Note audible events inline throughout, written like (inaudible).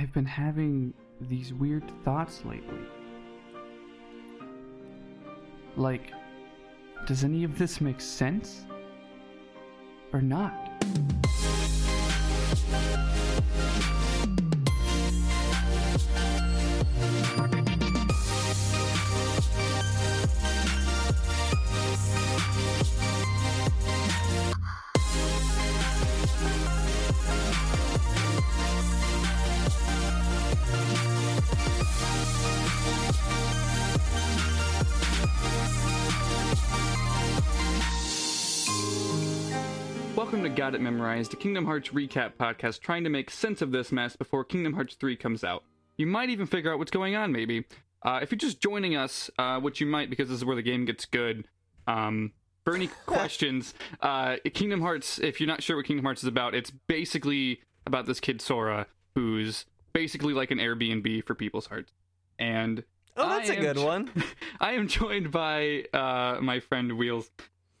I've been having these weird thoughts lately. Like, does any of this make sense? Or not? Welcome to Got It Memorized, a Kingdom Hearts recap podcast trying to make sense of this mess before Kingdom Hearts 3 comes out. You might even figure out what's going on, maybe. Uh, if you're just joining us, uh, which you might because this is where the game gets good, um, for any (laughs) questions, uh, Kingdom Hearts, if you're not sure what Kingdom Hearts is about, it's basically about this kid Sora who's basically like an Airbnb for people's hearts. And Oh, that's a good jo- one. (laughs) I am joined by uh, my friend Wheels.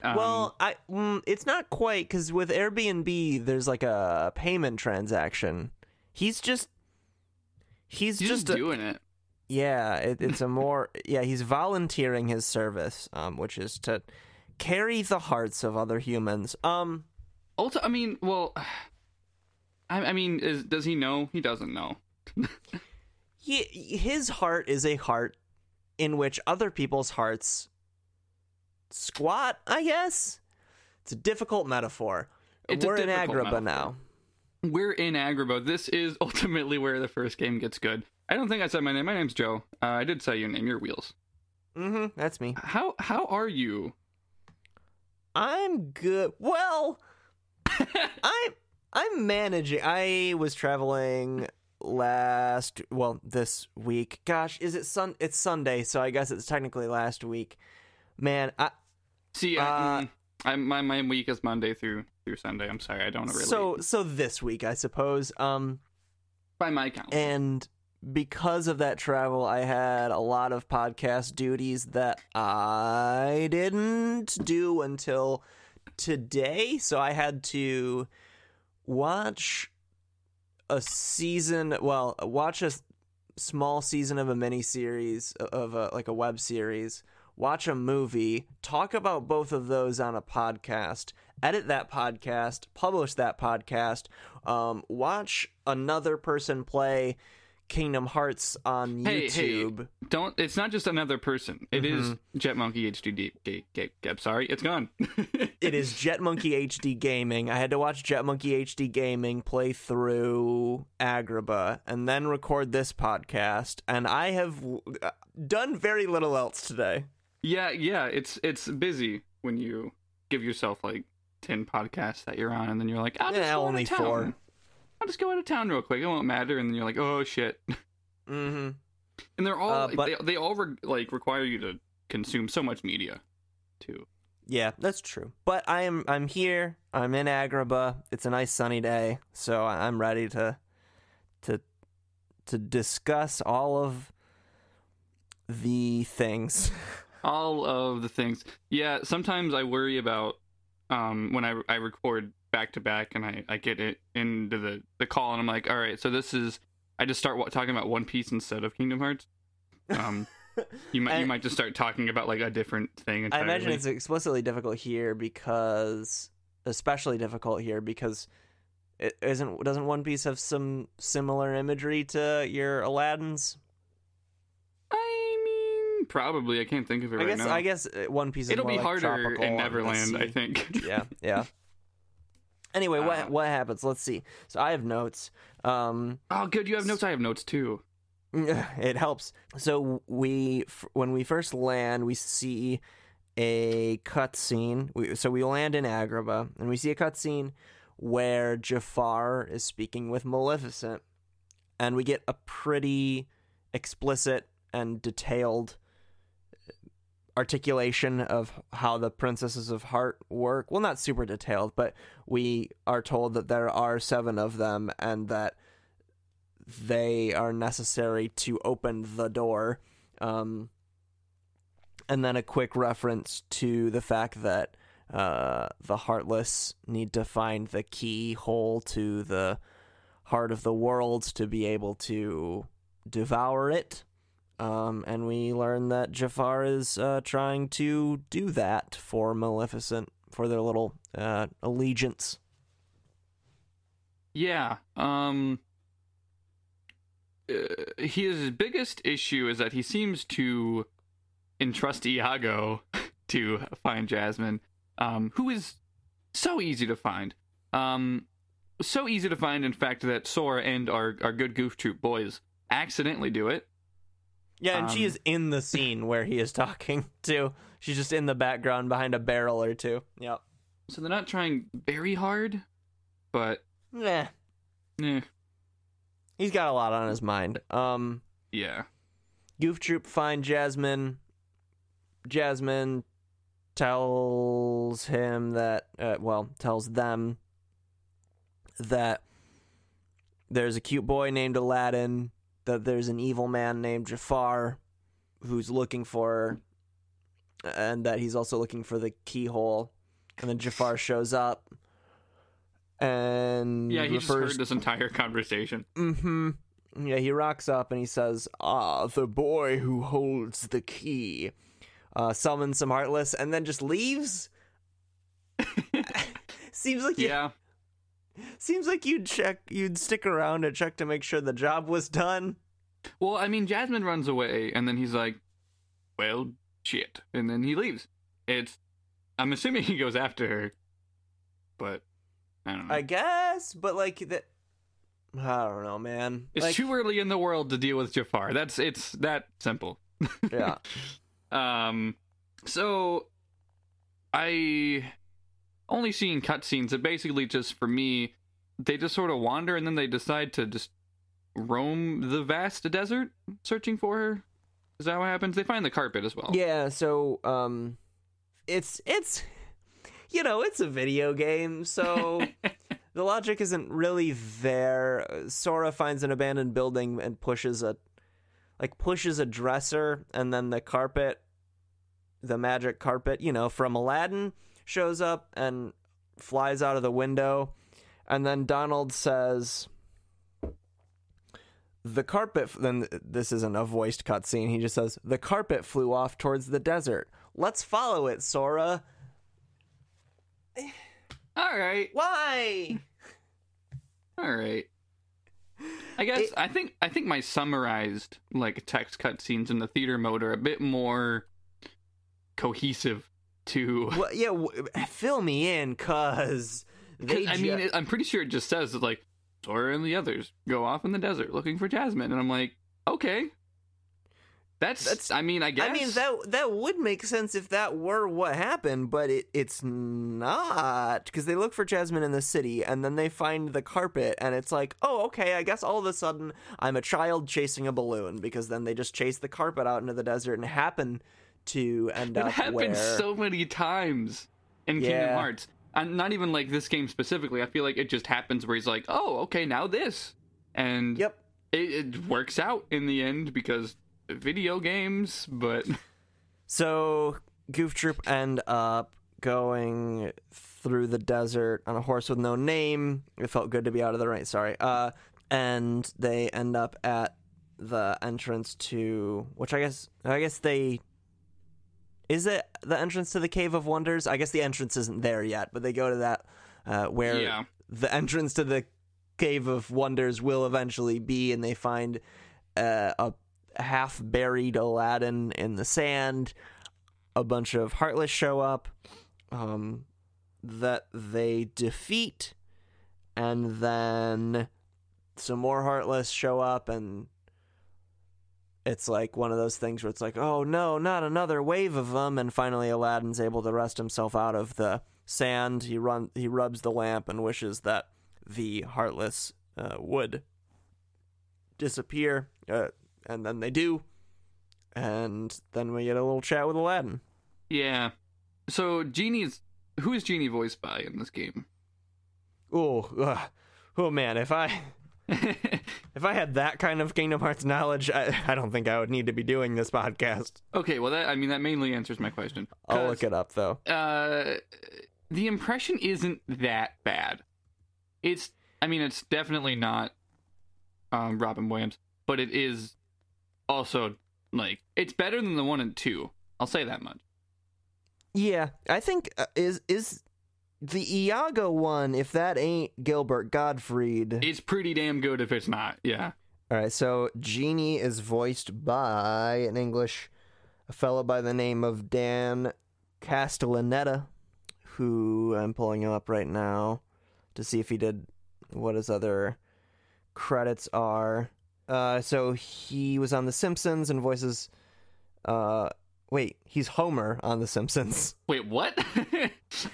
Um, well, I mm, it's not quite because with Airbnb, there's like a payment transaction. He's just he's, he's just, just, a- doing it. yeah. It, (laughs) it's a more yeah. He's volunteering his service, um, which is to carry the hearts of other humans. Um, Also, I mean, well, (sighs) I, I mean, is, does he know? He doesn't know. (laughs) he his heart is a heart in which other people's hearts squat. I guess it's a difficult metaphor. It's We're in Agrabah metaphor. now. We're in Agrabah. This is (laughs) ultimately where the first game gets good. I don't think I said my name. My name's Joe. Uh, I did say your name. Your Wheels. Mm-hmm. That's me. How how are you? I'm good. Well, (laughs) I'm I'm managing. I was traveling last well this week. Gosh, is it sun? It's Sunday, so I guess it's technically last week. Man, I See, I, Uh, mm, I, my my week is Monday through through Sunday. I'm sorry, I don't really. so so this week I suppose. Um, by my count, and because of that travel, I had a lot of podcast duties that I didn't do until today. So I had to watch a season, well, watch a small season of a mini series of a, like a web series, watch a movie, talk about both of those on a podcast, edit that podcast, publish that podcast, um, watch another person play Kingdom Hearts on Hey, hey. YouTube. don't. It's not just another person. It is Mm-hmm. Jet Monkey HD. G- G- G- sorry, it's gone. (laughs) It is Jet Monkey HD Gaming. I had to watch Jet Monkey HD Gaming play through Agrabah and then record this podcast, and I have uh, done very little else today. Yeah, yeah, it's it's busy when you give yourself like ten podcasts that you're on, and then you're like, I'll just Yeah, go only out of town. four. I'll just go out of town real quick. It won't matter, and then you're like, oh shit. Mm-hmm. And they're all Uh, but- they they all re- like require you to consume so much media, too. Yeah, that's true. But I am I'm here. I'm in Agrabah. It's a nice sunny day, so I'm ready to to to discuss all of the things. (laughs) All of the things. Yeah, sometimes I worry about um when I I record back to back and I I get it into the the call and I'm like, all right, so this is I just start talking about One Piece instead of Kingdom Hearts. Um. (laughs) You might you might just start talking about like a different thing I imagine it's explicitly difficult here because especially difficult here because it isn't doesn't One Piece have some similar imagery to your Aladdin's? Probably I can't think of it I right guess now. I guess uh, One Piece is It'll be like harder tropical in Neverland, I think. (laughs) yeah, yeah. Anyway, Uh, what what happens? Let's see. So I have notes. Um, oh, good. You have notes. I have notes too. (laughs) it helps. So we, f- when we first land, we see a cutscene. We, so we land in Agrabah, and we see a cutscene where Jafar is speaking with Maleficent, and we get a pretty explicit and detailed articulation of how the princesses of heart work well not super detailed but we are told that there are seven of them and that they are necessary to open the door um, and then a quick reference to the fact that uh, the heartless need to find the keyhole to the heart of the world to be able to devour it. Um, and we learn that Jafar is uh, trying to do that for Maleficent for their little uh, allegiance. Yeah. Um uh, his biggest issue is that he seems to entrust Iago (laughs) to find Jasmine, um, who is so easy to find. Um, so easy to find, in fact, that Sora and our, our good Goof Troop boys accidentally do it. Yeah, and she Um, is in the scene where he is talking (laughs) too. She's just in the background behind a barrel or two. Yep. So they're not trying very hard, but Nah. eh, He's got a lot on his mind. Um yeah. Goof Troop find Jasmine. Jasmine tells him that, uh, well, tells them that there's a cute boy named Aladdin, that there's an evil man named Jafar who's looking for her, and that he's also looking for the keyhole. And then Jafar shows up and Yeah, he just heard this entire conversation. Mm-hmm. Yeah, he rocks up and he says, "Ah, the boy who holds the key." Uh, summons some heartless and then just leaves. (laughs) (laughs) seems like Yeah. Seems like you'd check, you'd stick around and check to make sure the job was done. Well, I mean, Jasmine runs away, and then he's like, "Well, shit," and then he leaves. It's, I'm assuming (laughs) he goes after her, but I don't know. I guess, but like that, I don't know, man. it's like, too early in the world to deal with Jafar. That's it's that simple. yeah. (laughs) Um, so I only seeing cutscenes that basically just for me, they just sort of wander and then they decide to just roam the vast desert searching for her. Is that what happens? They find the carpet as well. Yeah, so um it's it's you know, it's a video game, so (laughs) the logic isn't really there. Sora finds an abandoned building and pushes a like pushes a dresser and then the carpet the magic carpet, you know, from Aladdin shows up and flies out of the window. And then Donald says the carpet then this isn't a voiced cutscene. He just says the carpet flew off towards the desert. Let's follow it sora. (sighs) All right. why? (laughs) All right. I guess It- I think I think my summarized like text cutscenes in the theater mode are a bit more cohesive to. well (laughs) yeah w- fill me in cause they I ju- mean, it, I'm pretty sure it just says like Sora and the others go off in the desert looking for Jasmine, and I'm like, okay, that's. That's- I mean, I guess. I mean that that would make sense if that were what happened, but it it's not because they look for Jasmine in the city and then they find the carpet and it's like, oh okay, I guess all of a sudden I'm a child chasing a balloon because then they just chase the carpet out into the desert and happen to end It up It happens where so many times in Kingdom Hearts. And not even like this game specifically. I feel like it just happens where he's like, oh, okay, now this. And Yep. it, it works out in the end because video games, but (laughs) So Goof Troop end up going through the desert on a horse with no name. It felt good to be out of the rain. Sorry. Uh, and they end up at the entrance to which I guess I guess they is it the entrance to the Cave of Wonders? I guess the entrance isn't there yet, but they go to that uh, where yeah. the entrance to the Cave of Wonders will eventually be, and they find uh, a half buried Aladdin in the sand. A bunch of Heartless show up um, that they defeat, and then some more Heartless show up, and it's like one of those things where it's like, oh no, not another wave of them, and finally Aladdin's able to wrest himself out of the sand. He run, he rubs the lamp and wishes that the Heartless uh, would disappear, uh, and then they do, and then we get a little chat with Aladdin. Yeah. So Genie's who is Genie voiced by in this game? Oh, oh man, if I (laughs) if I had that kind of Kingdom Hearts knowledge, I, I don't think I would need to be doing this podcast. okay, well that I mean that mainly answers my question. I'll look it up though. uh the impression isn't that bad. It's I mean it's definitely not um, Robin Williams, but it is also like it's better than the one and two. I'll say that much. Yeah, I think uh, is is the Iago one. If that ain't Gilbert Gottfried, It's pretty damn good if it's not. Yeah. All right, so Genie is voiced by an English a fellow by the name of Dan Castellaneta, who I'm pulling him up right now to see if he did what his other credits are. Uh, so he was on The Simpsons and voices. Uh, wait, he's Homer on The Simpsons. Wait, what? (laughs)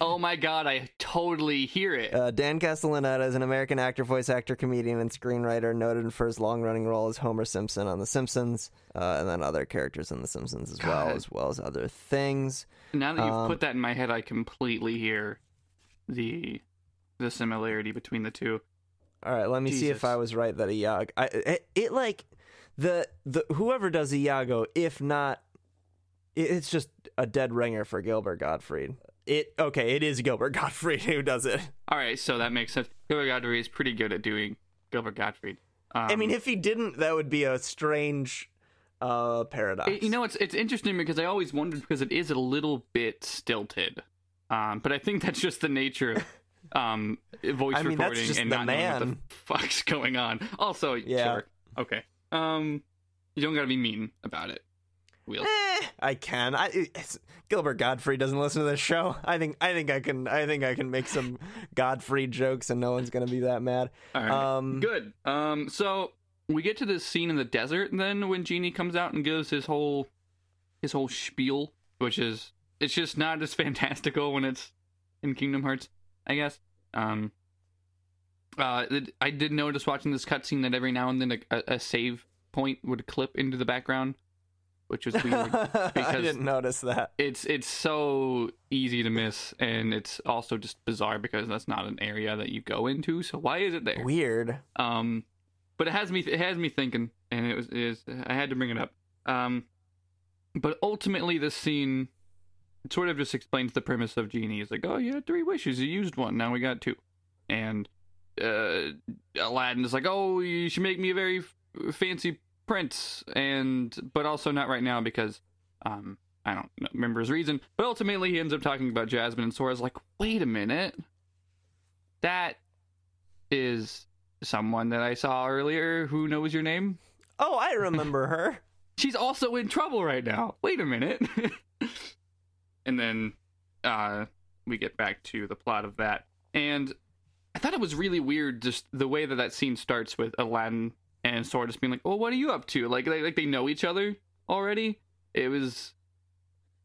oh my god, I totally hear it. Uh, Dan Castellaneta is an American actor, voice actor, comedian, and screenwriter noted for his long-running role as Homer Simpson on The Simpsons, uh, and then other characters in The Simpsons as well, as well as other things. now that you've um, put that in my head, I completely hear the the similarity between the two. All right, let me see if I was right that Iago. I, it, it like the the whoever does Iago, if not, it, it's just a dead ringer for Gilbert Gottfried. It okay, it is Gilbert Gottfried (laughs) who does it. All right, so that makes sense. Gilbert Gottfried is pretty good at doing Gilbert Gottfried. Um, I mean, if he didn't, that would be a strange uh paradox. It- you know, it's it's interesting because I always wondered because it is a little bit stilted, um, but I think that's just the nature of (laughs) um, voice I mean, recording and the not knowing what the (laughs) fuck's going on. Also, Yeah. sure, okay. Um, you don't gotta be mean about it. Eh, I can. I it's, Gilbert Gottfried doesn't listen to this show. I think I think I can I think I can make some Gottfried jokes and no one's gonna be that mad. All right, Um, good. Um, so we get to this scene in the desert, and then when Genie comes out and gives his whole his whole spiel, which is it's just not as (laughs) fantastical when it's in Kingdom Hearts, I guess. Um, uh, I did notice watching this cutscene that every now and then a, a save point would clip into the background, which was (laughs) weird. I didn't notice that. it's it's so easy to miss, and it's also just bizarre because that's not an area that you go into. So why is it there? Weird. Um, but it has me it has me thinking, and it was it is I had to bring it up. Um, but ultimately, this scene it sort of just explains the premise of Genie. It's like, oh, you had three wishes, you used one, now we got two, and uh, Aladdin is like, oh, you should make me a very f- fancy prince, and but also not right now because um. I don't remember his reason, but ultimately he ends up talking about Jasmine, and Sora's like, "Wait a minute, that is someone that I saw earlier who knows your name. Oh, I remember (laughs) her. She's also in trouble right now. Wait a minute. (laughs) and then uh, we get back to the plot of that. And I thought it was really weird just the way that that scene starts with Aladdin and Sora just being like, "Oh, what are you up to?" Like, they, like they know each other already. It was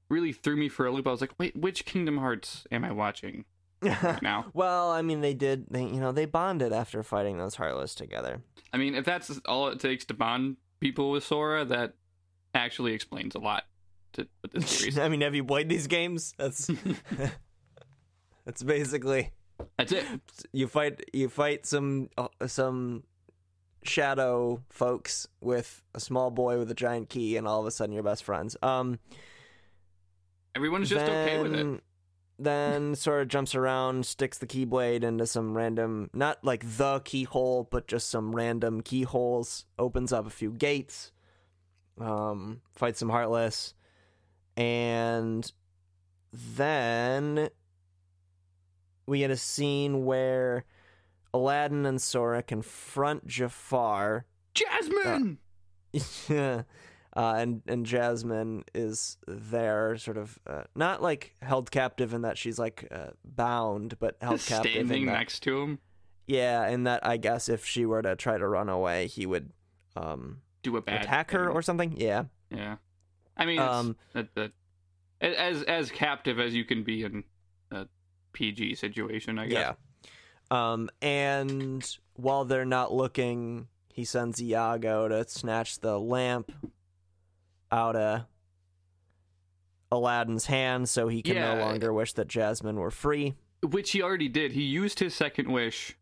really threw me for a loop. I was like, "Wait, which Kingdom Hearts am I watching right (laughs) now?" well, I mean, they did. They you know they bonded after fighting those Heartless together. I mean, if that's all it takes to bond people with Sora, that actually explains a lot to with this series. (laughs) I mean, have you played these games? That's (laughs) that's basically That's it. you fight you fight some uh, some shadow folks with a small boy with a giant key, and all of a sudden you're best friends. Um, Everyone's just okay with it. then- Then (laughs) sort of jumps around, sticks the keyblade into some random, not like the keyhole, but just some random keyholes. Opens up a few gates. Um, fights some heartless, and then we get a scene where Aladdin and Sora confront Jafar Jasmine. (laughs) yeah. Uh, and and Jasmine is there, sort of uh, not like held captive in that she's like uh, bound, but held (laughs) captive standing that, next to him, yeah, and that I guess if she were to try to run away, he would um, do a bad attack her or something. Yeah, yeah. I mean, it's, Um, that, that, as as captive as you can be in a PG situation, I guess. yeah. Um, and while they're not looking, he sends Iago to snatch the lamp out of Aladdin's hand, so he can no longer wish that Jasmine were free. Which he already did. He used his second wish,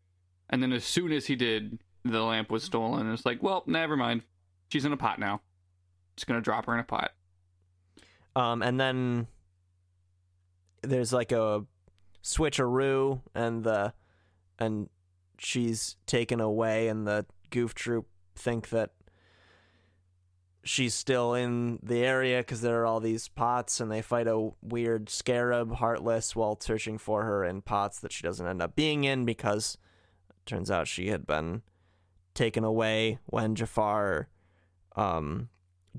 and then as soon as he did, the lamp was stolen. And it's like, well, never mind. She's in a pot now. Just gonna drop her in a pot. Um, and then there's like a switcheroo, and the and she's taken away, and the goof troop think that she's still in the area because there are all these pots and they fight a weird scarab heartless while searching for her in pots that she doesn't end up being in because it turns out she had been taken away when Jafar um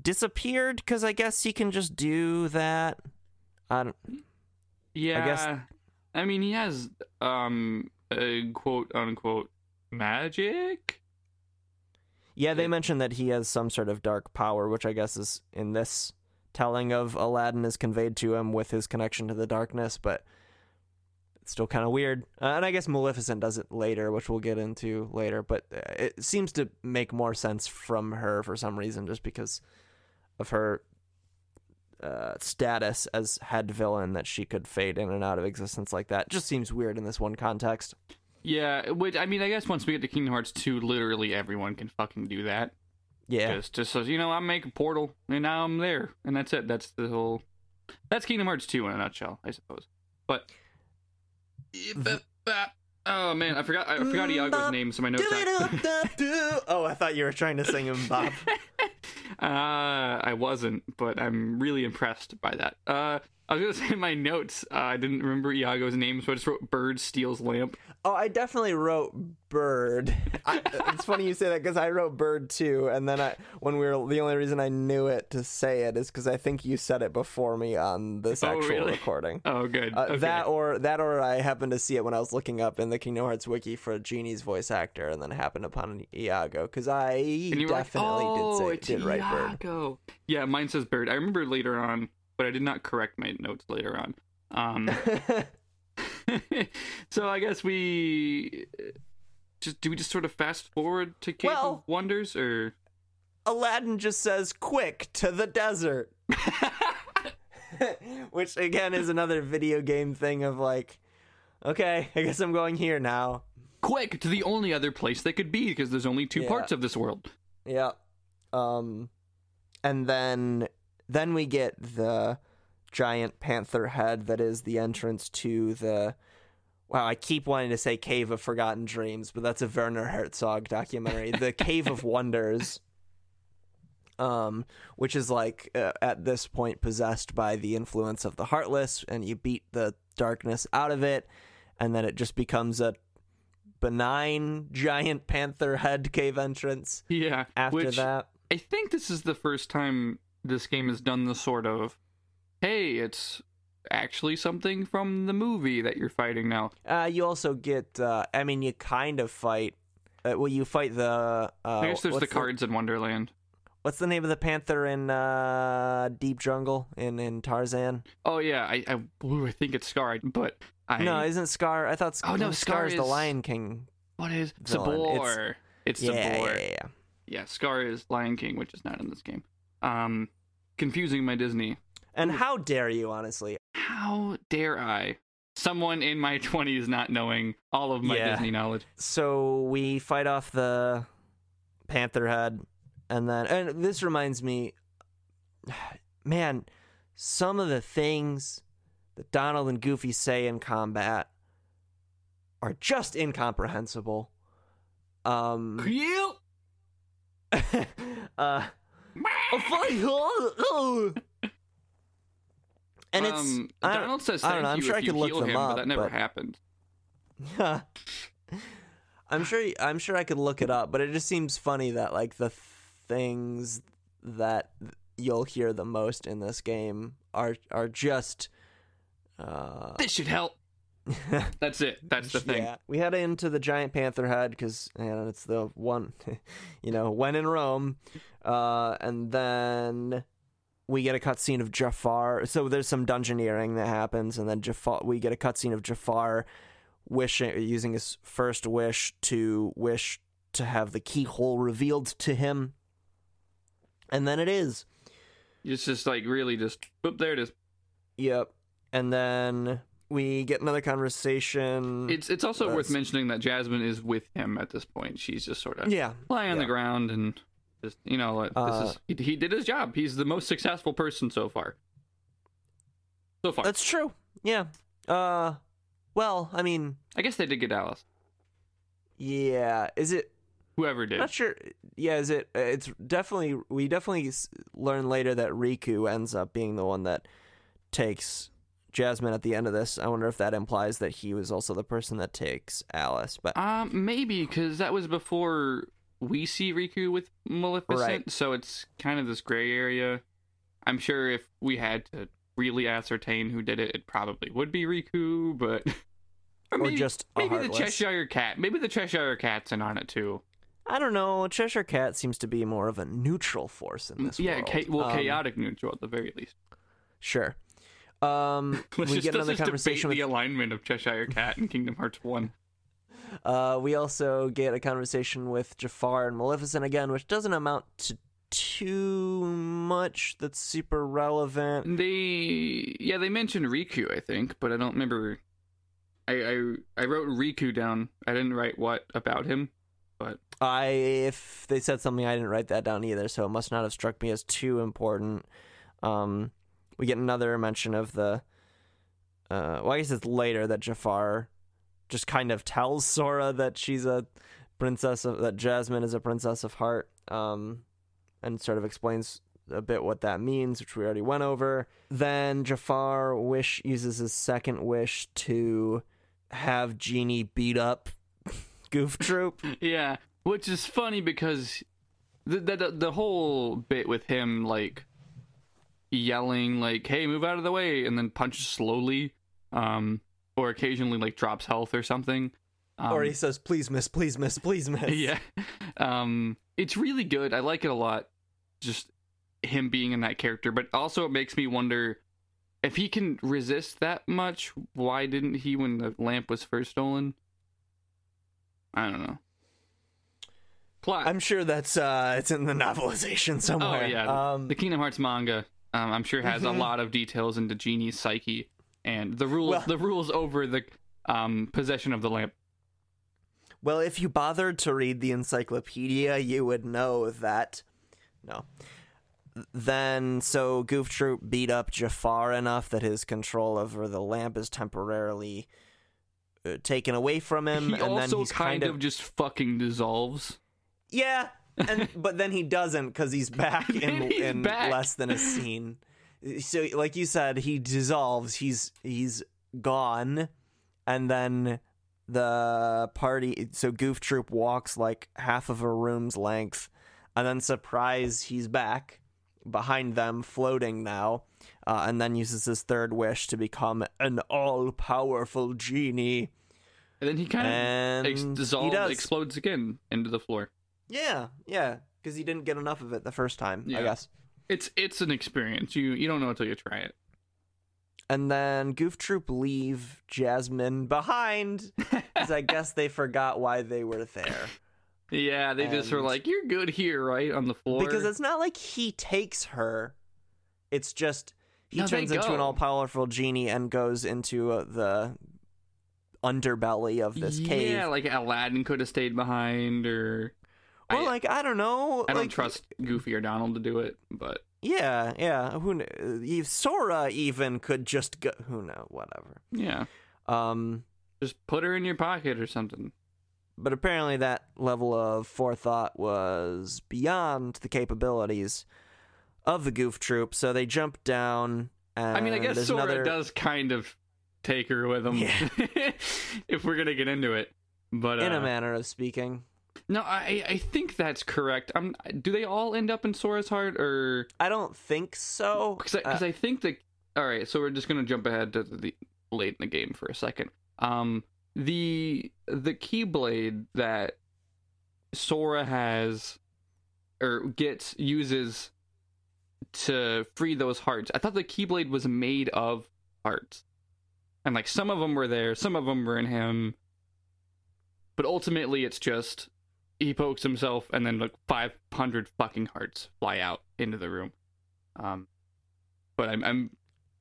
disappeared because I guess he can just do that. I don't Yeah. I guess- I mean, he has um quote unquote magic. Yeah, they mentioned that he has some sort of dark power, which I guess is in this telling of Aladdin is conveyed to him with his connection to the darkness, but it's still kind of weird. Uh, and I guess Maleficent does it later, which we'll get into later, but uh, it seems to make more sense from her for some reason, just because of her uh, status as head villain that she could fade in and out of existence like that. Just seems weird in this one context. Yeah, which I mean, I guess once we get to Kingdom Hearts 2, literally everyone can fucking do that. Yeah. Just, just so you know, I make a portal and now I'm there, and that's it. That's the whole. That's Kingdom Hearts 2 in a nutshell, I suppose. But. Oh man, I forgot. I forgot Iago's name, so my notes. (laughs) oh, I thought you were trying to sing him, Bob. (laughs) Uh, I wasn't, but I'm really impressed by that. Uh, I was gonna (laughs) say in my notes, uh, I didn't remember Iago's name, so I just wrote "Bird steals lamp." Oh, I definitely wrote bird. (laughs) I, it's funny you say that because I wrote bird too, and then I when we were the only reason I knew it to say it is because I think you said it before me on this Oh, actual really? recording. (laughs) Oh, good. Uh, okay. That or that or I happened to see it when I was looking up in the Kingdom Hearts wiki for Genie's voice actor, and then happened upon Iago because I were like, definitely oh, did say it's did write bird. Iago. Yeah, mine says bird. I remember later on, but I did not correct my notes later on. Um, (laughs) (laughs) so I guess we just do we just sort of fast forward to Cave of Wonders, or Aladdin just says, "Quick to the desert," (laughs) which again is another video game thing of like, okay, I guess I'm going here now. quick to the only other place they could be because there's only two Yeah. parts of this world. Yeah. Um, and then then we get the giant panther head that is the entrance to the. Wow, I keep wanting to say Cave of Forgotten Dreams, but that's a Werner Herzog documentary. The (laughs) Cave of Wonders, um, which is like uh, at this point possessed by the influence of the Heartless, and you beat the darkness out of it, and then it just becomes a benign giant panther head cave entrance Yeah. after which that. I think this is the first time this game has done the sort of, hey, it's actually something from the movie that you're fighting now. Uh, you also get. Uh, I mean, you kind of fight. Uh, well, you fight the. Uh, I guess there's the cards in Wonderland. what's the name of the panther in uh, Deep Jungle in in Tarzan? Oh yeah, I I, ooh, I think it's Scar, but I no, isn't Scar? I thought. Scar, Oh, no, Scar Scar is the Lion King. what is villain. Sabor? It's, Yeah, Sabor. yeah, yeah. Yeah, Scar is Lion King, which is not in this game. Um, confusing my Disney. And how dare you, honestly? How dare I? Someone in my (laughs) twenties not knowing all of my Yeah. Disney knowledge. So we fight off the panther head, and then and this reminds me, (sighs) man, some of the things that Donald and Goofy say in combat are just incomprehensible. Um, (laughs) uh, (laughs) and it's um, I don't- Donald says I don't know, I'm you sure I could look them him, but that never but- happened. (laughs) I'm sure I'm sure I could look it up, but it just seems funny that like the things that you'll hear the most in this game are are just uh This should help. (laughs) That's it. That's the thing. Yeah. We head into the giant panther head cuz and it's the one (laughs) you know, when in Rome. Uh and then we get a cutscene of Jafar. So there's some dungeoneering that happens, and then Jafar. We get a cutscene of Jafar wishing, using his first wish to wish to have the keyhole revealed to him, and then it is. It's just like really just. Oop, there it is. Yep. And then we get another conversation. It's it's also worth mentioning that Jasmine is with him at this point. She's just sort of yeah. lying on the ground and just you know this Uh, is he, he did his job. He's the most successful person so far. So far, That's true. Yeah. Uh. Well, I mean, I guess they did get Alice. yeah. Is it? whoever did. Not sure. Yeah, is it? It's definitely. We definitely learn later that Riku ends up being the one that takes Jasmine at the end of this. I wonder if that implies that he was also the person that takes Alice. But Um, maybe because that was before we see Riku with Maleficent, Right. so it's kind of this gray area. I'm sure if we had to really ascertain who did it, it probably would be Riku, but or, (laughs) or maybe, just a maybe the heartless. Cheshire Cat. Maybe the Cheshire Cat's in on it too. I don't know. Cheshire Cat seems to be more of a neutral force in this yeah, world. cha- well, Um, chaotic neutral at the very least. Sure. Um, (laughs) Let's we just, get another conversation debate with the alignment of Cheshire Cat in Kingdom Hearts One. (laughs) Uh, we also get a conversation with Jafar and Maleficent again, which doesn't amount to too much that's super relevant. They yeah, they mentioned Riku, I think, but I don't remember. I I, I wrote Riku down. I didn't write what about him, but I if they said something, I didn't write that down either, so it must not have struck me as too important. Um, we get another mention of the. Uh, well, I guess it's later that Jafar just kind of tells Sora that she's a princess of that Jasmine is a princess of heart. Um, and sort of explains a bit what that means, which we already went over. Then Jafar wish uses his second wish to have Genie beat up (laughs) Goof Troop. (laughs) yeah, which is funny because the the the whole bit with him like yelling like "Hey, move out of the way," and then punches slowly, um, or occasionally like drops health or something. Um, or he says, "Please miss, please miss, please miss." (laughs) yeah. Um it's really good. I like it a lot just him being in that character. But also it makes me wonder if he can resist that much why didn't he when the lamp was first stolen? I don't know. Plot. I'm sure that's uh, it's in the novelization somewhere. oh yeah. Um, the kingdom hearts manga um, i'm sure has Mhm. a lot of details into genie's psyche and the rules Well- the rules over the um possession of the lamp well, if you bothered to read the encyclopedia, you would know that. No. Then, so Goof Troop beat up Jafar enough that his control over the lamp is temporarily uh, taken away from him, he and then also he's kind of just fucking dissolves Yeah, and but then he doesn't because he's back (laughs) in he's in back. less than a scene. So, like you said, he dissolves. He's he's gone, and then the party. So Goof Troop walks like half of a room's length, and then surprise, he's back behind them, floating now, uh, and then uses his third wish to become an all-powerful genie. and then he kind of ex- dissolves, explodes again into the floor. Yeah, yeah, because he didn't get enough of it the first time, Yeah. I guess. It's it's an experience. You you don't know until you try it. And then Goof Troop leave Jasmine behind, because I guess they forgot why they were there. Yeah, they just were like, "You're good here, right on the floor." Because it's not like he takes her; it's just he No, turns into an all-powerful genie and goes into uh, the underbelly of this cave. Yeah, like Aladdin could have stayed behind, or or I- like I don't know. I don't trust Goofy or Donald to do it. But Yeah, yeah. Who? kn- Sora even could just go. Who knows? Whatever. yeah, Um. just put her in your pocket or something. but apparently that level of forethought was beyond the capabilities of the goof troop so they jump down and I mean, I guess Sora another does kind of take her with him, Yeah. (laughs) if we're gonna get into it. But in uh, a manner of speaking no, I I think that's correct. Um, do they all end up in Sora's heart, or? I don't think so. Because I, Uh, I think that all right so we're just gonna jump ahead to the late in the game for a second. Um the the keyblade that sora has or gets uses to free those hearts i thought the keyblade was made of hearts. And like some of them were there some of them were in him but ultimately it's just he pokes himself and then like 500 fucking hearts fly out into the room um but I'm I'm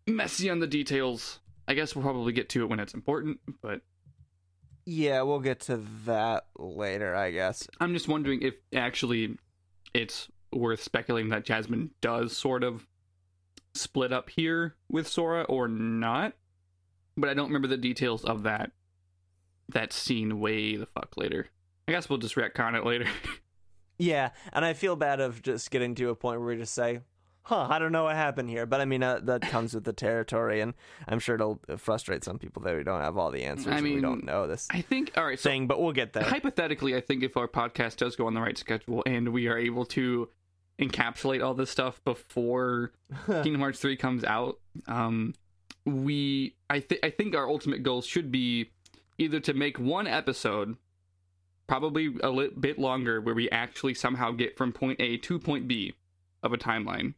messy on the details. I guess we'll probably get to it when it's important, but yeah we'll get to that later i guess I'm just wondering if actually it's worth speculating that Jasmine does sort of split up here with Sora or not. But I don't remember the details of that that scene way the fuck later. I guess we'll just retcon it later. (laughs) Yeah, and I feel bad of just getting to a point where we just say, "Huh, I don't know what happened here." But I mean, uh, that comes with the territory, and I'm sure it'll frustrate some people that we don't have all the answers. I and we don't know this I think. All right. So thing, but we'll get there. hypothetically, I think if our podcast does go on the right schedule and we are able to encapsulate all this stuff before (laughs) Kingdom Hearts 3 comes out, um, we I think I think our ultimate goal should be either to make one episode, probably a li- bit longer, where we actually somehow get from point A to point B of a timeline,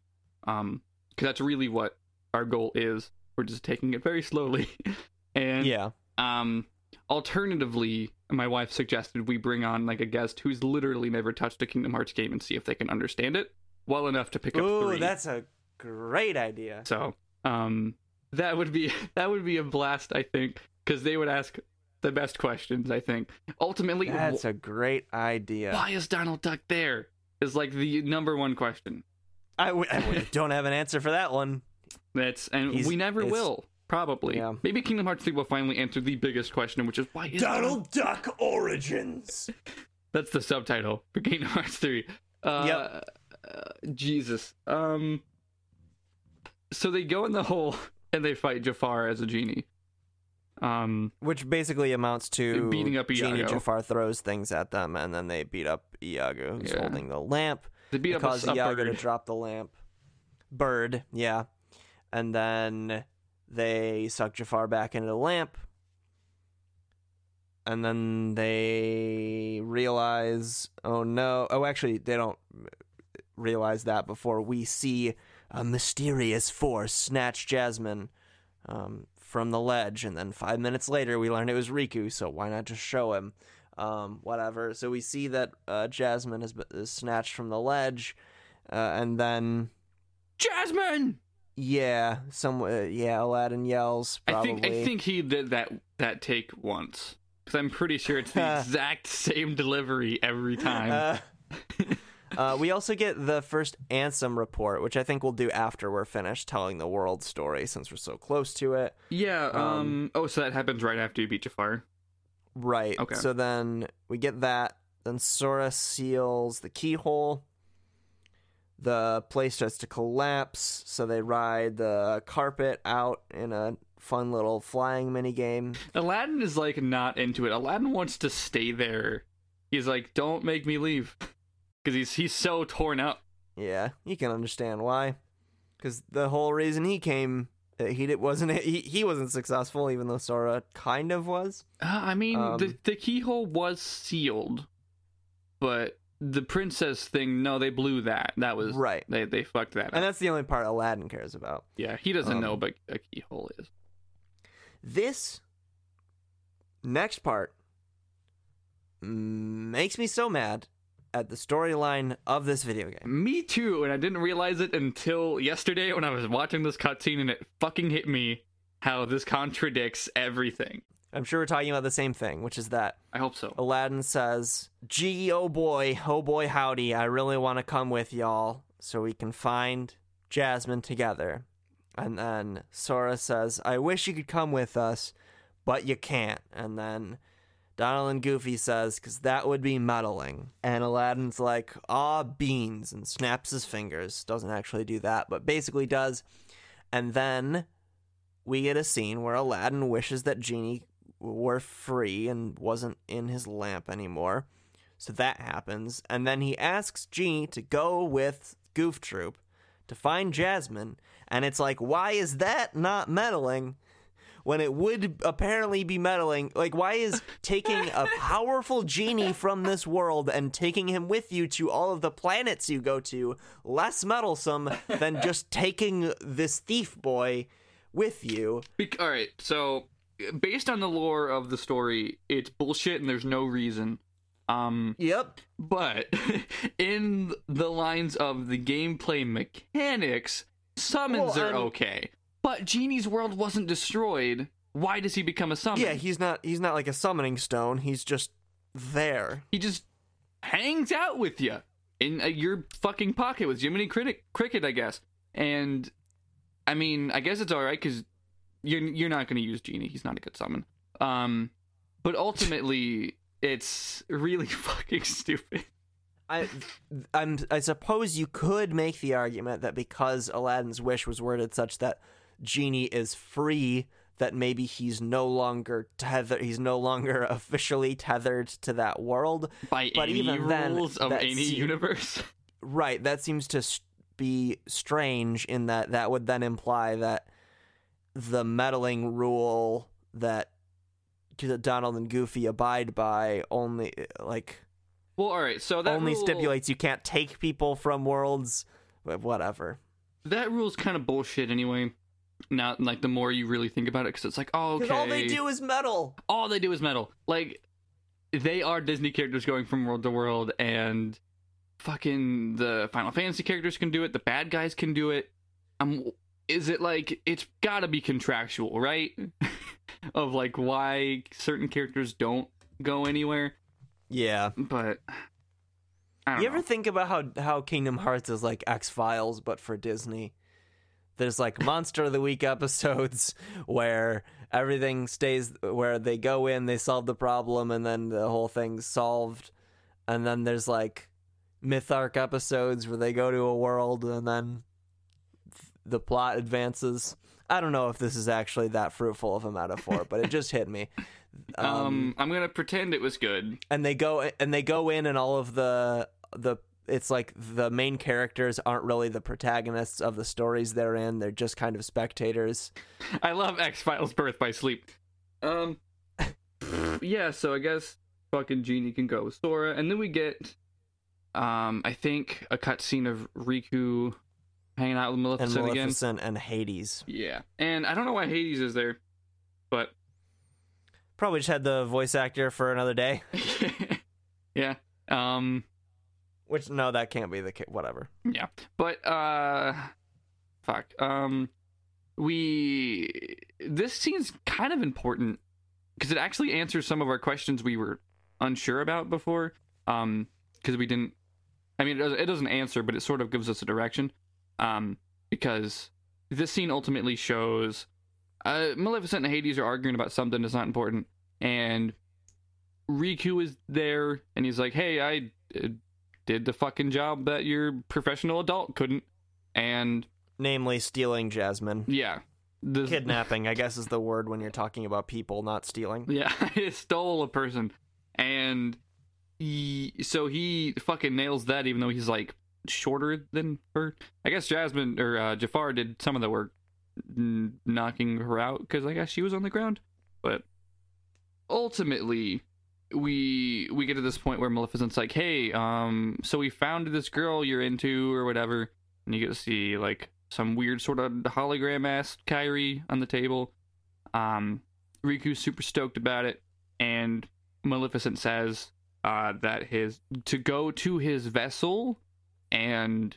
um, because that's really what our goal is. We're just taking it very slowly, (laughs) and yeah, um, alternatively, my wife suggested we bring on like a guest who's literally never touched a Kingdom Hearts game and see if they can understand it well enough to pick up ooh, three. that's a great idea. So, um, that would be (laughs) that would be a blast, I think, because they would ask the best questions. I think ultimately, That's a great idea. why is Donald Duck there? Is like the number one question. I, w- I w- don't have an answer for that one. That's and He's- we never will. Probably. Yeah. Maybe Kingdom Hearts 3 will finally answer the biggest question, which is why is Donald Duck Origins. (laughs) That's the subtitle for Kingdom Hearts 3. Uh, Yep. uh, Jesus. Um. So they go in the hole and they fight Jafar as a genie. Um. Which basically amounts to Beating up Genie Iago. Jafar throws things at them, and then they beat up Iago, who's Yeah. holding the lamp. They beat They up cause a Iago to drop the lamp. Bird, yeah. And then they suck Jafar back into the lamp. And then they realize, oh no. Oh, actually, they don't realize that before we see a mysterious force snatch Jasmine um, from the ledge. And then five minutes later, we learn it was Riku, so why not just show him? Um, whatever. So we see that uh, Jasmine is, is snatched from the ledge. Uh, and then Jasmine. yeah, some uh, yeah, Aladdin yells. Probably. I think I think he did that that take once because I'm pretty sure it's the (laughs) exact same delivery every time. (laughs) Uh, we also get the first Ansem report, which I think we'll do after we're finished telling the world story, since we're so close to it. yeah. Um, um, Oh, so that happens right after you beat Jafar. Right. Okay. So then we get that. Then Sora seals the keyhole. The place starts to collapse, so they ride the carpet out in a fun little flying mini game. Aladdin is like not into it. Aladdin wants to stay there. He's like, "Don't make me leave," (laughs) because he's he's so torn up. Yeah, you can understand why. Because the whole reason he came, he did, wasn't he, he wasn't successful, even though Sora kind of was. Uh, I mean, Um, the the keyhole was sealed, but the princess thing, no, they blew that. That was Right. They they fucked that up. And that's the only part Aladdin cares about. Yeah, he doesn't um, know, but a keyhole is. This next part makes me so mad at the storyline of this video game. Me too, and I didn't realize it until yesterday when I was watching this cutscene, and it fucking hit me how this contradicts everything. I'm sure we're talking about the same thing, which is that I hope so. Aladdin says, Gee, oh boy, oh boy, howdy, I really want to come with y'all so we can find Jasmine together. And then Sora says, I wish you could come with us, but you can't. And then Donald and Goofy says, because that would be meddling. And Aladdin's like, aw, beans, and snaps his fingers. Doesn't actually do that, but basically does. And then we get a scene where Aladdin wishes that Genie were free and wasn't in his lamp anymore. So that happens. And then he asks Genie to go with Goof Troop to find Jasmine. And it's like, why is that not meddling? When it would apparently be meddling, like why is taking a (laughs) powerful genie from this world and taking him with you to all of the planets you go to less meddlesome than just (laughs) taking this thief boy with you? Bec- all right, so based on the lore of the story, it's bullshit and there's no reason. Um, Yep. but (laughs) in the lines of the gameplay mechanics, summons Well, are and- okay. But Genie's world wasn't destroyed. Why does he become a summon? Yeah, he's not he's not like a summoning stone. He's just there. he just hangs out with you in uh, your fucking pocket with Jiminy Cricket, Cricket, I guess. And I mean, I guess it's all right because you're you're not going to use Genie. He's not a good summon. Um, but ultimately, (laughs) it's really (laughs) fucking stupid. I, I'm, I suppose you could make the argument that because Aladdin's wish was worded such that Genie is free, that maybe he's no longer tethered. He's no longer (laughs) officially tethered to that world. By But any even then, rules of any se- universe. (laughs) Right. That seems to be strange in that that would then imply that the meddling rule that Donald and Goofy abide by only like Well, all right. So that only rule, stipulates you can't take people from worlds. Whatever. that rule's kind of bullshit anyway. Not like the more you really think about it, because it's like, oh, okay. All they do is meddle. all they do is meddle. Like they are Disney characters going from world to world, and fucking the Final Fantasy characters can do it. The bad guys can do it. Um, is it like it's got to be contractual, right? (laughs) of like why certain characters don't go anywhere, Yeah. but I don't You know. ever think about how how Kingdom Hearts is like X Files but for Disney? There's like Monster of the Week (laughs) episodes where everything stays where they go in, they solve the problem, and then the whole thing's solved. And then there's like Myth Arc episodes where they go to a world and then the plot advances. I don't know if this is actually that fruitful of a metaphor, but it just hit me. (laughs) um, I'm gonna pretend it was good. and they go and they go in and all of the the it's like the main characters aren't really the protagonists of the stories they're in. They're just kind of spectators. I love X Files Birth by Sleep. Um, (laughs) yeah, so I guess fucking Genie can go with Sora, and then we get, um, I think a cutscene of Riku hanging out with and Maleficent again. Maleficent and Hades. Yeah, and I don't know why Hades is there, but probably just had the voice actor for another day. (laughs) Yeah, um, which no that can't be the case whatever. Yeah, but uh, fuck, um, we this scene's kind of important because it actually answers some of our questions we were unsure about before um because we didn't i mean it doesn't, answer but it sort of gives us a direction um because this scene ultimately shows uh maleficent and hades are arguing about something that's not important and riku is there and he's like hey i uh, did the fucking job that your professional adult couldn't and namely stealing Jasmine yeah kidnapping I (laughs) guess is the word when you're talking about people not stealing Yeah, (laughs) he stole a person, and he so he fucking nails that, even though he's like shorter than her. I guess Jasmine or uh, Jafar did some of the work, knocking her out because I guess she was on the ground. But ultimately, we we get to this point where Maleficent's like, "Hey, um, so we found this girl you're into or whatever," and you get to see like some weird sort of hologram ass Kairi on the table. Um, Riku's super stoked about it, and Maleficent says uh, that his to go to his vessel, and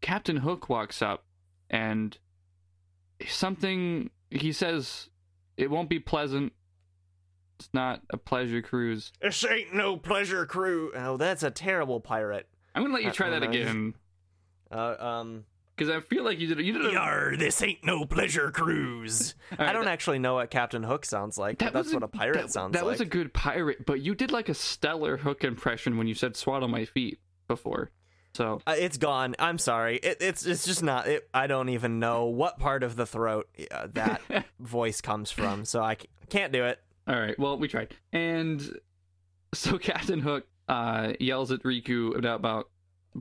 Captain Hook walks up, and something he says it won't be pleasant. It's not a pleasure cruise. this ain't no pleasure crew oh that's a terrible pirate I'm gonna let you try that uh, again uh, um because I feel like you did. You did. A, Yar, this ain't no pleasure cruise. (laughs) Right, I don't that- actually know what Captain Hook sounds like, but that's was what a pirate that, sounds That like. was a good pirate, but you did like a stellar Hook impression when you said "swaddle my feet" before. So Uh, it's gone. I'm sorry. It, it's it's just not. It, I don't even know what part of the throat uh, that (laughs) voice comes from, so I c- can't do it. All right. Well, we tried. And so (laughs) Captain Hook uh, yells at Riku about, about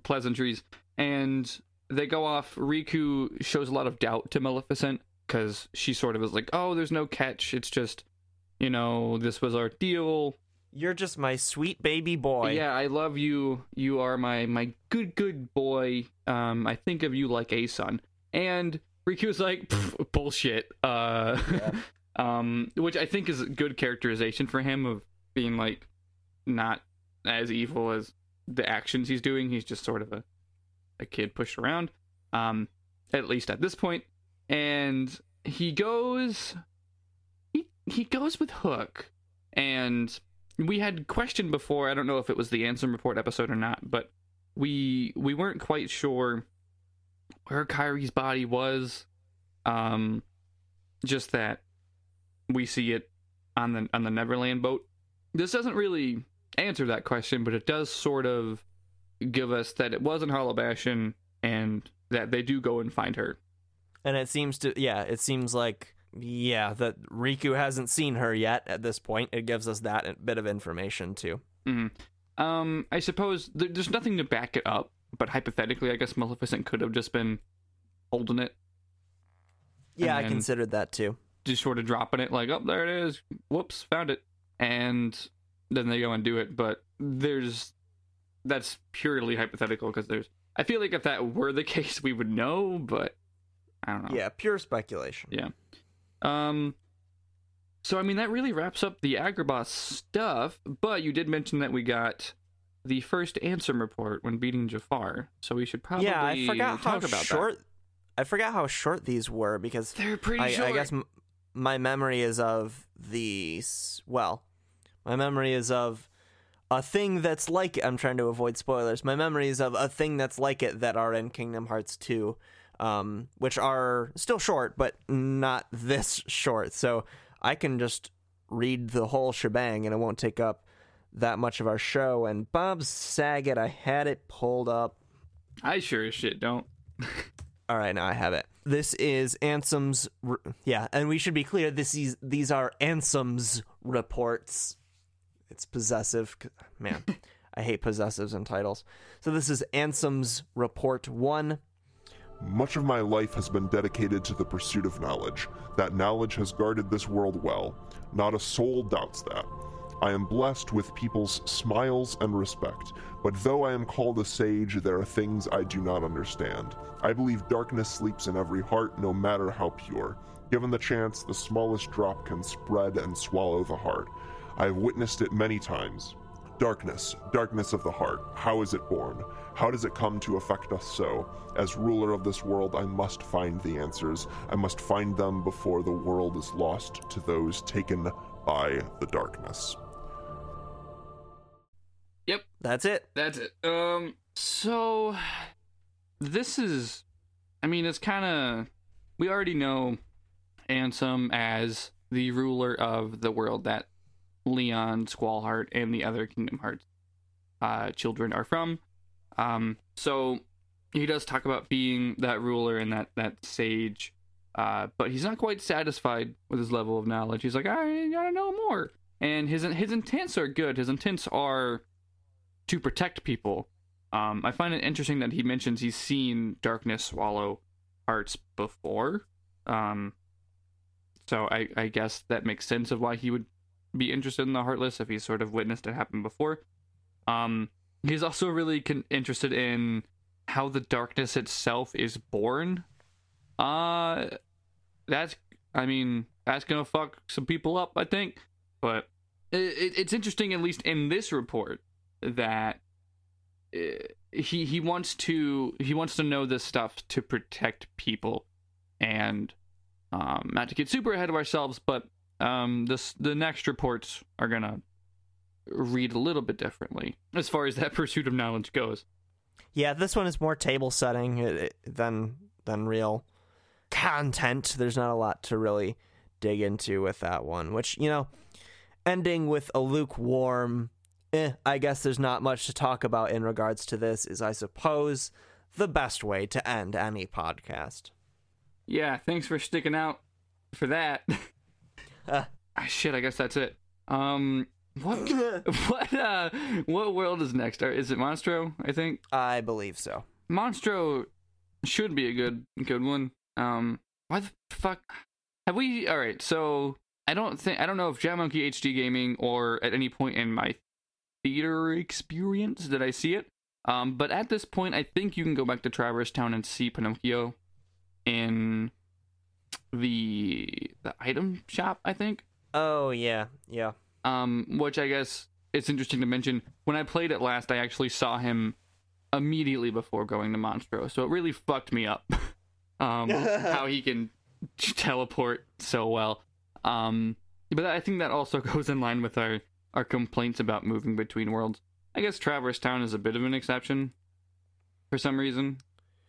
pleasantries, and they go off. Riku shows a lot of doubt to Maleficent because she sort of is like, "Oh, there's no catch. It's just, you know, this was our deal. You're just my sweet baby boy. Yeah, I love you. You are my my good good boy. Um, I think of you like a son." And Riku's like, "Bullshit." Uh, (laughs) um, which I think is a good characterization for him of being like not as evil as the actions he's doing. He's just sort of a a kid pushed around, um, at least at this point. And he goes, he he goes with Hook, and we had questioned before. I don't know if it was the Ansem Report episode or not, but we we weren't quite sure where Kairi's body was. Um, just that we see it on the on the Neverland boat. This doesn't really answer that question, but it does sort of give us that it wasn't Bastion and that they do go and find her. And it seems to, yeah, it seems like, yeah, that Riku hasn't seen her yet at this point. It gives us that bit of information too. hmm Um, I suppose there, there's nothing to back it up, but hypothetically, I guess Maleficent could have just been holding it, Yeah, I then- considered that too. Just sort of dropping it, like, oh, there it is. Whoops, found it. And then they go and do it. But there's that's purely hypothetical because there's. I feel like if that were the (laughs) case, we would know, but I don't know. Yeah, pure speculation. Yeah. Um. So I mean that really wraps up the Agrabah stuff, but you did mention that we got the first Ansem report when beating Jafar, so we should probably yeah, I forgot how talk about short. I forgot how short these were because. They're pretty I, short. I guess my memory is of the Well, my memory is of a thing that's like. I'm trying to avoid spoilers. My memory is of a thing that's like it that are in Kingdom Hearts 2, um, which are still short, but not (laughs) this short. So I can just read the whole shebang, and it won't take up that much of our show. And Bob Saget, I had it pulled up. I sure as shit don't. (laughs) All right, now I have it. This is Ansem's. r- Yeah, and we should be clear. This is these are Ansem's reports. It's possessive. Man, (laughs) I hate possessives in titles. So this is Ansem's report one. Much of my life has been dedicated to the pursuit of knowledge. That knowledge has guarded this world well. Not a soul doubts that. I am blessed with people's smiles and respect, but though I am called a sage, there are things I do not understand. I believe darkness sleeps in every heart, no matter how pure. Given the chance, the smallest drop can spread and swallow the heart. I have witnessed it many times. Darkness, darkness of the heart, how is it born? How does it come to affect us so? As ruler of this world, I must find the answers. I must find them before the world is lost to those taken by the darkness. Yep, That's it. that's it. Um, so this is, I mean, it's kind of we already know Ansem as the ruler of the world that Leon, Squallheart, and the other Kingdom Hearts uh, children are from. Um, so he does talk about being that ruler and that that sage, uh, but he's not quite satisfied with his level of knowledge. He's like, I gotta know more, and his his intents are good. His intents are to protect people. Um, I find it interesting that he mentions he's seen darkness swallow hearts before. Um, so I, I guess that makes sense of why he would be interested in the Heartless if he's sort of witnessed it happen before. Um, he's also really con- interested in how the darkness itself is born. Uh, that's, I mean, that's gonna fuck some people up, I think. But it, it, it's interesting, at least in this report, that uh, he he wants to he wants to know this stuff to protect people, and um, not to get super ahead of ourselves, but um, this the next reports are gonna read a little bit differently as far as that (laughs) pursuit of knowledge goes. Yeah, this one is more table setting uh, than than real content. There's not a lot to really dig into with that one, which, you know, ending with a lukewarm, eh, I guess there's not much to talk about in regards to this, is, I suppose, the best way to end any podcast. Yeah, thanks for sticking out for that. (laughs) Uh. Ah, shit, I guess that's it. Um, what (laughs) what uh what world is next? Is it Monstro? I think I believe so. Monstro should be a good good one. Um, why the fuck have we? All right, so I don't think I don't know if Jam Monkey HD Gaming or at any point in my theater experience did I see it. Um, but at this point, I think you can go back to Traverse Town and see Pinocchio in the the item shop. I think. Oh, yeah, yeah. Um, which I guess it's interesting to mention. When I played it last, I actually saw him immediately before going to Monstro, so it really fucked me up. (laughs) um, (laughs) how he can (laughs) teleport so well. Um, but I think that also goes in line with our our complaints about moving between worlds. I guess Traverse Town is a bit of an exception for some reason.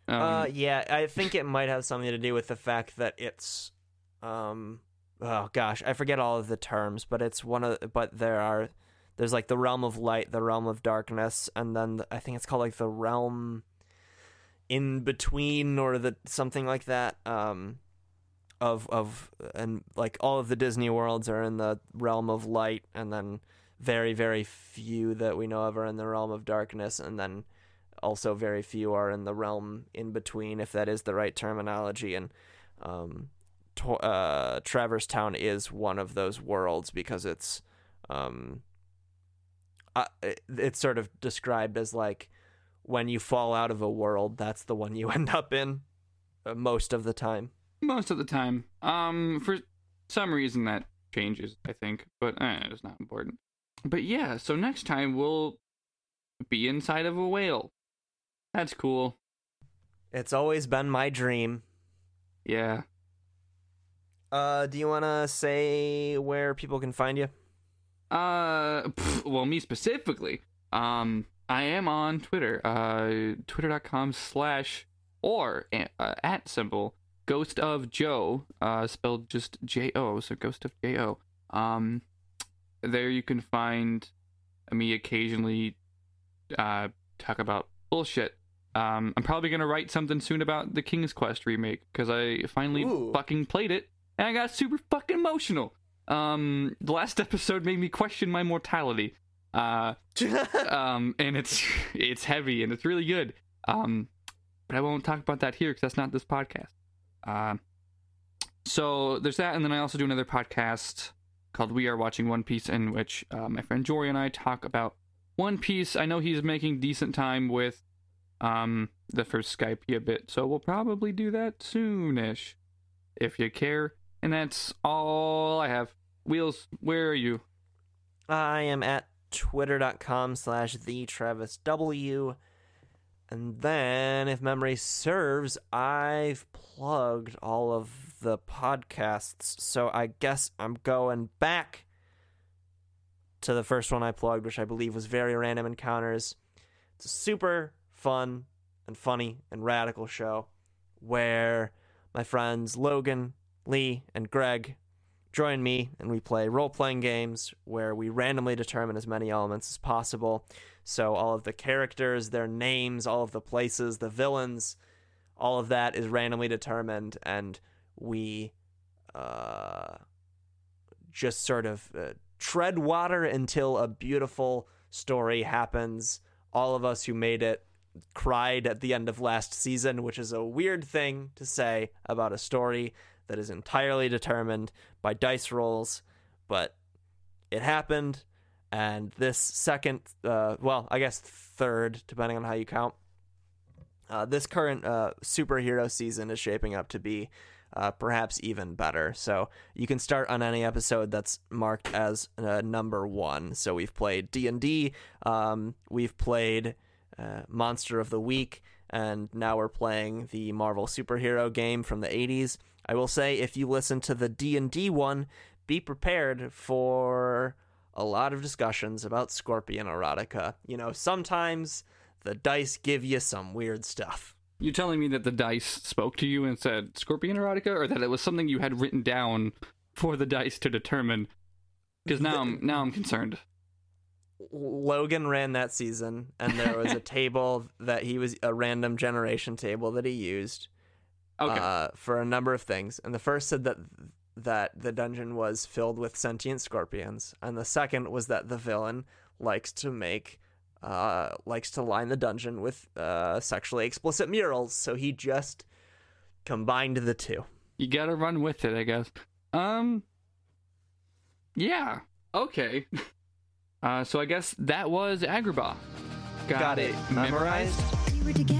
Um, uh, yeah, I think it might have something to do with the fact that it's, um, oh gosh, I forget all of the terms, but it's one of, but there are, there's like the realm of light, the realm of darkness, and then the, I think it's called like the realm in between or the something like that. Um, of of and like all of the Disney worlds are in the realm of light, and then very very few that we know of are in the realm of darkness, and then also very few are in the realm in between, if that is the right terminology. And um, to- uh, Traverse Town is one of those worlds because it's um, uh, it, it's sort of described as like when you fall out of a world, that's the one you (laughs) end up in uh, most of the time. Most of the time. Um, for some reason that changes, I think, but eh, it's not important. But yeah, so next time we'll be inside of a whale. That's cool. It's always been my dream. Yeah. Uh, do you want to say where people can find you? Uh, pff, well, me specifically. Um, I am on Twitter. Uh, twitter.com slash or uh, at symbol ghost of Joe. Uh, spelled just J O. So ghost of J O. Um, there you can find me occasionally uh talk about bullshit. Um, I'm probably gonna write something soon about the King's Quest remake because I finally Ooh. fucking played it and I got super fucking emotional. Um, the last (laughs) episode made me question my mortality. Uh, (laughs) um, and it's (laughs) it's heavy and it's really good. Um, but I won't talk about that here because that's not this podcast. Um, so there's that, and then I also do another podcast called We Are Watching One Piece, in which uh, my friend Jory and I talk about One Piece. I know he's making decent time with um the first Skype bit, so we'll probably do that soonish if you care. And that's all I have. Wheels, where are you? I am at twitter.com slash the Travis W. And then, if memory serves, I've plugged all of the podcasts. So I guess I'm going back to the first one I plugged, which I believe was Very Random Encounters. It's a super fun and funny and radical show where my friends Logan, Lee, and Greg join me and we play role playing games where we randomly determine as many elements as possible. So, all of the characters, their names, all of the places, the villains, all of that is randomly determined, and we uh, just sort of uh, tread water until a beautiful story happens. All of us who made it cried at the end of last season, which is a weird thing to say about a story that is entirely determined by dice rolls, but it happened. And this second, uh, well, I guess third, depending on how you count, uh, this current uh, superhero season is shaping up to be uh, perhaps even better. So you can start on any episode that's marked as uh, number one. So we've played D and D, um, we've played uh, Monster of the Week, and now we're playing the Marvel superhero game from the '80s. I will say, if you listen to the D and D one, be prepared for a lot of discussions about Scorpion erotica. You know, sometimes the dice give you some weird stuff. You're telling me that the dice spoke to you and said scorpion erotica, or that it was something you had written down for the dice to determine? Because now I'm now I'm concerned. Logan ran that season, and there was a (laughs) table that he was a random generation table that he used Okay. uh, for a number of things. And the first said that that the dungeon was filled with sentient scorpions, and the second was that the villain likes to make uh, likes to line the dungeon with uh, sexually explicit murals. So he just combined the two. you gotta run with it, I guess. Um. Yeah. Okay. (laughs) Uh, so I guess that was Agrabah. Got it memorized? We were together.